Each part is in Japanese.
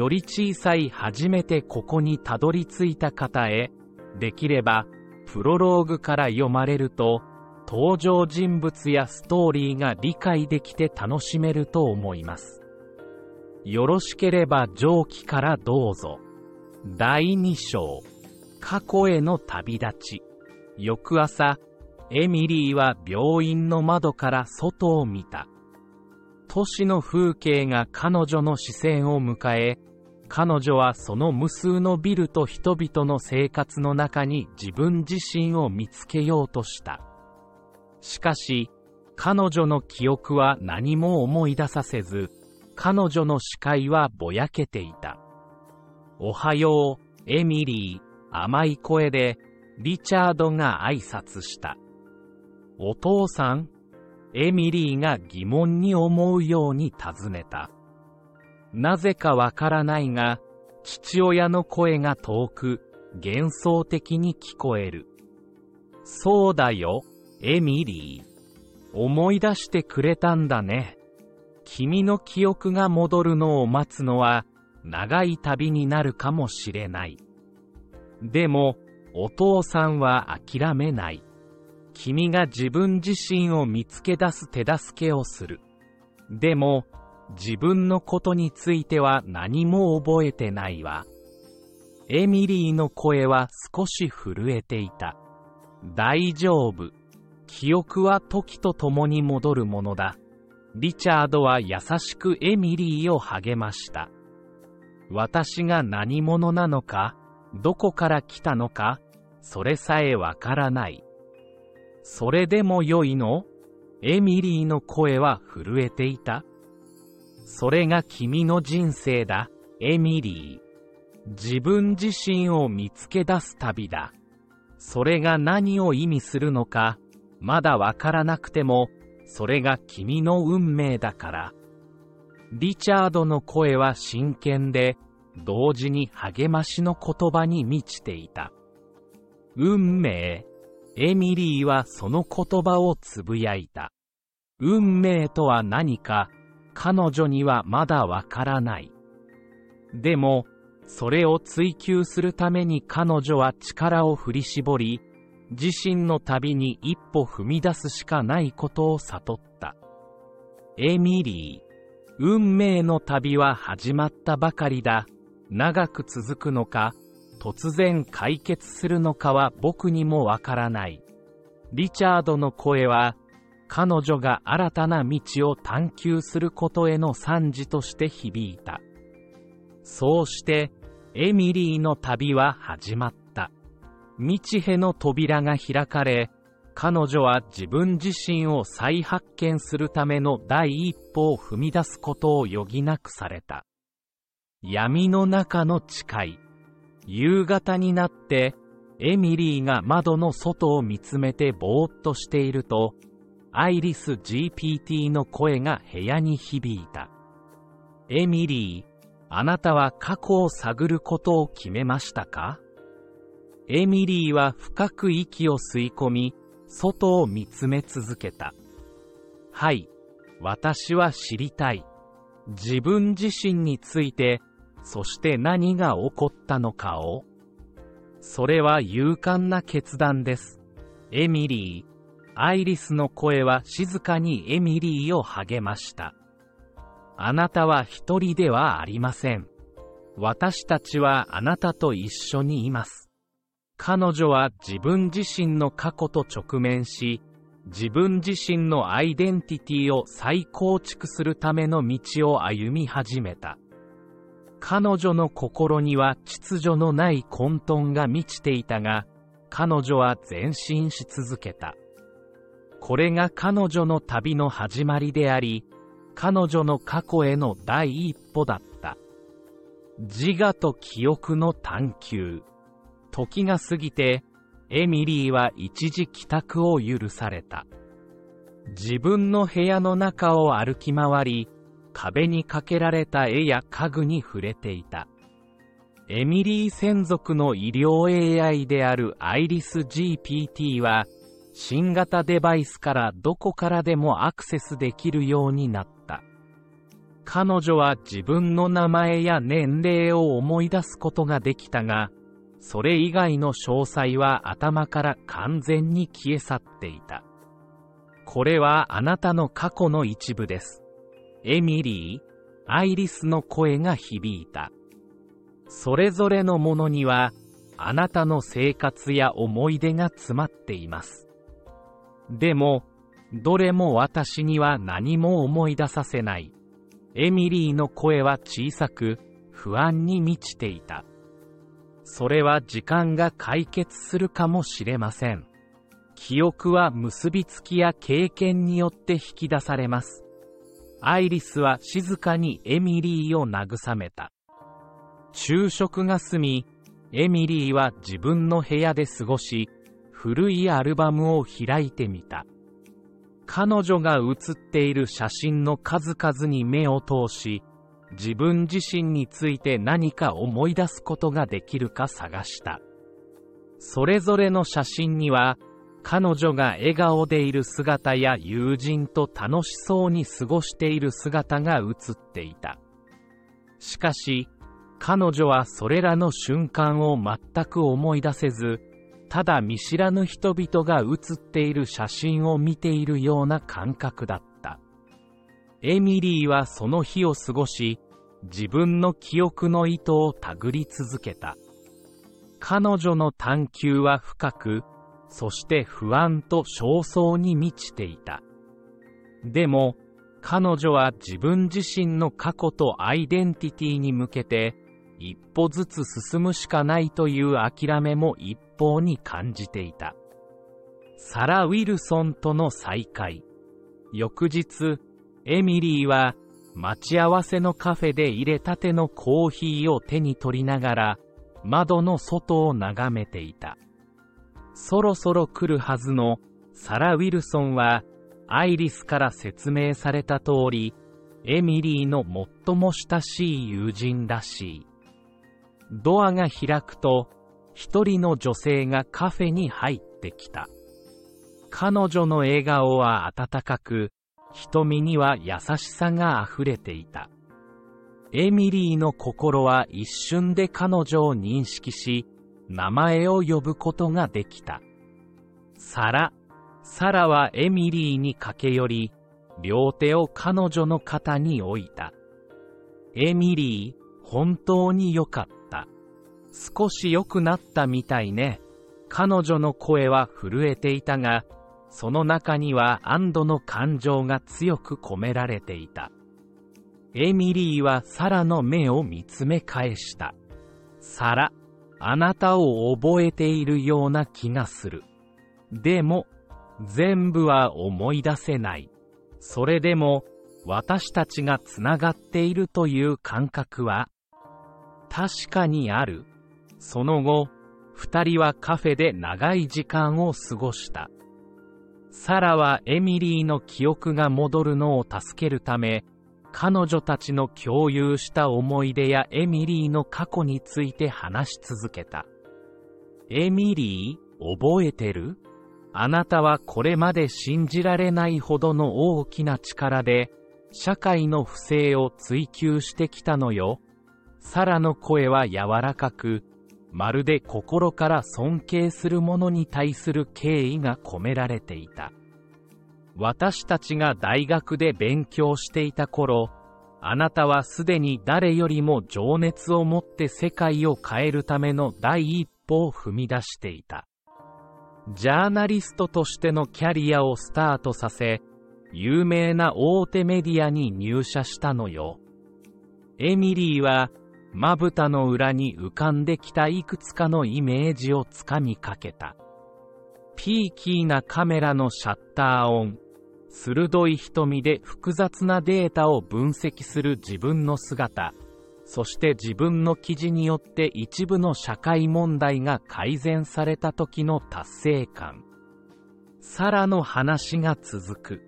より小さい初めてここにたどり着いた方へ、できれば、プロローグから読まれると、登場人物やストーリーが理解できて楽しめると思います。よろしければ上記からどうぞ。第2章。過去への旅立ち。翌朝、エミリーは病院の窓から外を見た。都市の風景が彼女の視線を迎え、彼女はその無数のビルと人々の生活の中に自分自身を見つけようとした。しかし、彼女の記憶は何も思い出させず、彼女の視界はぼやけていた。おはよう、エミリー、甘い声で、リチャードが挨拶した。お父さんエミリーが疑問に思うように尋ねた。なぜかわからないが、父親の声が遠く、幻想的に聞こえる。そうだよ、エミリー。思い出してくれたんだね。君の記憶が戻るのを待つのは、長い旅になるかもしれない。でも、お父さんは諦めない。君が自分自身を見つけ出す手助けをする。でも、自分のことについては何も覚えてないわ。エミリーの声は少し震えていた。大丈夫。記憶は時と共に戻るものだ。リチャードは優しくエミリーを励ました。私が何者なのか、どこから来たのか、それさえわからない。それでも良いの？エミリーの声は震えていた。それが君の人生だ、エミリー。自分自身を見つけ出す旅だ。それが何を意味するのか、まだわからなくても、それが君の運命だから。リチャードの声は真剣で、同時に励ましの言葉に満ちていた。運命エミリーはその言葉をつぶやいた。運命とは何か、彼女にはまだわからない。でも、それを追求するために彼女は力を振り絞り、自身の旅に一歩踏み出すしかないことを悟った。エミリー、運命の旅は始まったばかりだ。長く続くのか、突然解決するのかは僕にもわからない。リチャードの声は、彼女が新たな道を探求することへの賛辞として響いた。そうして、エミリーの旅は始まった。道への扉が開かれ、彼女は自分自身を再発見するための第一歩を踏み出すことを余儀なくされた。闇の中の誓い。夕方になって、エミリーが窓の外を見つめてぼーっとしていると、アイリス GPT の声が部屋に響いた。エミリー、あなたは過去を探ることを決めましたか？エミリーは深く息を吸い込み、外を見つめ続けた。はい、私は知りたい。自分自身についてそして何が起こったのかをそれは勇敢な決断です。エミリー。アイリスの声は静かにエミリーを励ました。あなたは一人ではありません。私たちはあなたと一緒にいます。彼女は自分自身の過去と直面し、自分自身のアイデンティティを再構築するための道を歩み始めた。彼女の心には秩序のない混沌が満ちていたが、彼女は前進し続けた。これが彼女の旅の始まりであり、彼女の過去への第一歩だった。自我と記憶の探求。時が過ぎて、エミリーは一時帰宅を許された。自分の部屋の中を歩き回り、壁にかけられた絵や家具に触れていた。エミリー専属の医療 AI であるアイリス GPT は、新型デバイスからどこからでもアクセスできるようになった。彼女は自分の名前や年齢を思い出すことができたが、それ以外の詳細は頭から完全に消え去っていた。これはあなたの過去の一部です。エミリー、アイリスの声が響いた。それぞれのものには、あなたの生活や思い出が詰まっています。でも、どれも私には何も思い出させない。エミリーの声は小さく、不安に満ちていた。それは時間が解決するかもしれません。記憶は結びつきや経験によって引き出されます。アイリスは静かにエミリーを慰めた。昼食が済み、エミリーは自分の部屋で過ごし、古いアルバムを開いてみた。彼女が写っている写真の数々に目を通し、自分自身について何か思い出すことができるか探した。それぞれの写真には、彼女が笑顔でいる姿や友人と楽しそうに過ごしている姿が映っていた。しかし、彼女はそれらの瞬間を全く思い出せず、ただ見知らぬ人々が写っている写真を見ているような感覚だった。エミリーはその日を過ごし、自分の記憶の糸を手繰り続けた。彼女の探求は深く、そして不安と焦燥に満ちていた。でも、彼女は自分自身の過去とアイデンティティに向けて、一歩ずつ進むしかないという諦めも一方に感じていた。サラ・ウィルソンとの再会。翌日、エミリーは待ち合わせのカフェで入れたてのコーヒーを手に取りながら窓の外を眺めていた。そろそろ来るはずのサラ・ウィルソンはアイリスから説明された通りエミリーの最も親しい友人らしい。ドアが開くと一人の女性がカフェに入ってきた。彼女の笑顔は温かく、瞳には優しさが溢れていた。エミリーの心は一瞬で彼女を認識し、名前を呼ぶことができた。サラ。サラはエミリーに駆け寄り、両手を彼女の肩に置いた。エミリー、本当によかった。少し良くなったみたいね。彼女の声は震えていたが、その中には安堵の感情が強く込められていた。エミリーはサラの目を見つめ返した。サラ、あなたを覚えているような気がする。でも、全部は思い出せない。それでも、私たちがつながっているという感覚は、確かにある。その後、二人はカフェで長い時間を過ごした。サラはエミリーの記憶が戻るのを助けるため、彼女たちの共有した思い出やエミリーの過去について話し続けた。エミリー、覚えてる？あなたはこれまで信じられないほどの大きな力で、社会の不正を追求してきたのよ。サラの声は柔らかく、まるで心から尊敬する者に対する敬意が込められていた。私たちが大学で勉強していた頃、あなたはすでに誰よりも情熱を持って世界を変えるための第一歩を踏み出していた。ジャーナリストとしてのキャリアをスタートさせ、有名な大手メディアに入社したのよ。エミリーは、まぶたの裏に浮かんできたいくつかのイメージをつかみかけた。ピーキーなカメラのシャッター音、鋭い瞳で複雑なデータを分析する自分の姿、そして自分の記事によって一部の社会問題が改善された時の達成感。サラの話が続く。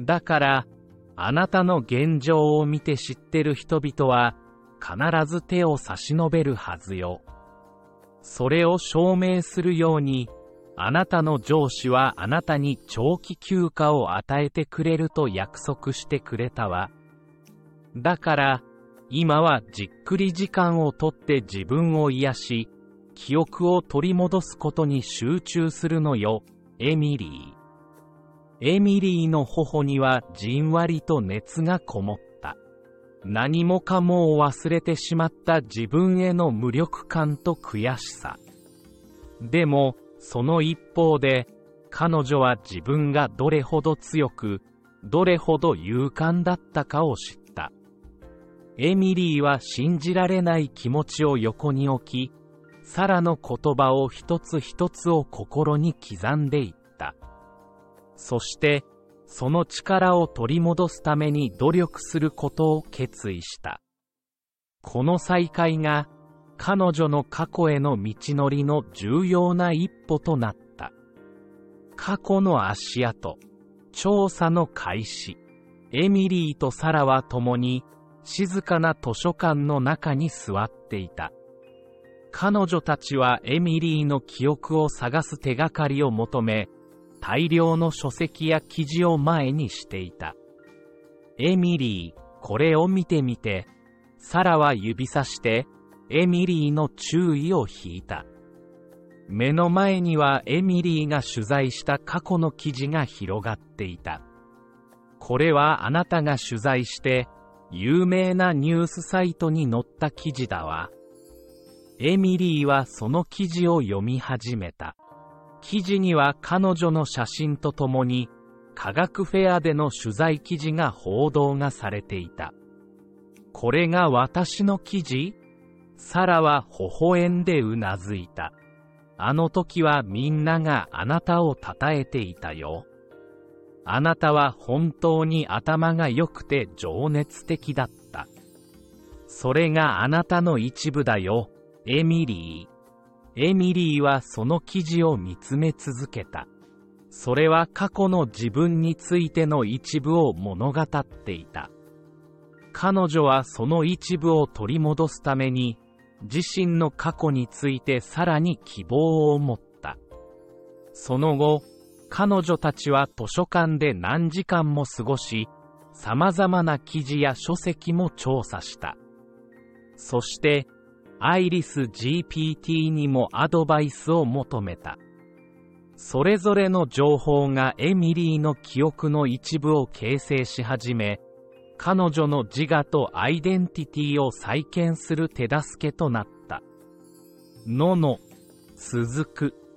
だから、あなたの現状を見て知ってる人々は、必ず手を差し伸べるはずよ。それを証明するように、あなたの上司はあなたに長期休暇を与えてくれると約束してくれたわ。だから、今はじっくり時間をとって自分を癒し、記憶を取り戻すことに集中するのよ、エミリー。エミリーの頬にはじんわりと熱がこもった。何もかもを忘れてしまった自分への無力感と悔しさ。でも、その一方で、彼女は自分がどれほど強く、どれほど勇敢だったかを知った。エミリーは信じられない気持ちを横に置き、サラの言葉を一つ一つを心に刻んでいった。そして、その力を取り戻すために努力することを決意した。この再会が、彼女の過去への道のりの重要な一歩となった。過去の足跡、調査の開始、エミリーとサラは共に、静かな図書館の中に座っていた。彼女たちはエミリーの記憶を探す手がかりを求め、大量の書籍や記事を前にしていた。エミリー、これを見てみて。サラは指さして、エミリーの注意を引いた。目の前にはエミリーが取材した過去の記事が広がっていた。これはあなたが取材して、有名なニュースサイトに載った記事だわ。エミリーはその記事を読み始めた。記事には彼女の写真とともに、科学フェアでの取材記事が報道がされていた。これが私の記事？サラは微笑んでうなずいた。あの時はみんながあなたを称えていたよ。あなたは本当に頭が良くて情熱的だった。それがあなたの一部だよ。エミリー。エミリーはその記事を見つめ続けた。それは過去の自分についての一部を物語っていた。彼女はその一部を取り戻すために、自身の過去についてさらに希望を持った。その後、彼女たちは図書館で何時間も過ごし、様々な記事や書籍も調査した。そして、アイリス GPT にもアドバイスを求めた。それぞれの情報がエミリーの記憶の一部を形成し始め、彼女の自我とアイデンティティを再建する手助けとなった。のの、続く。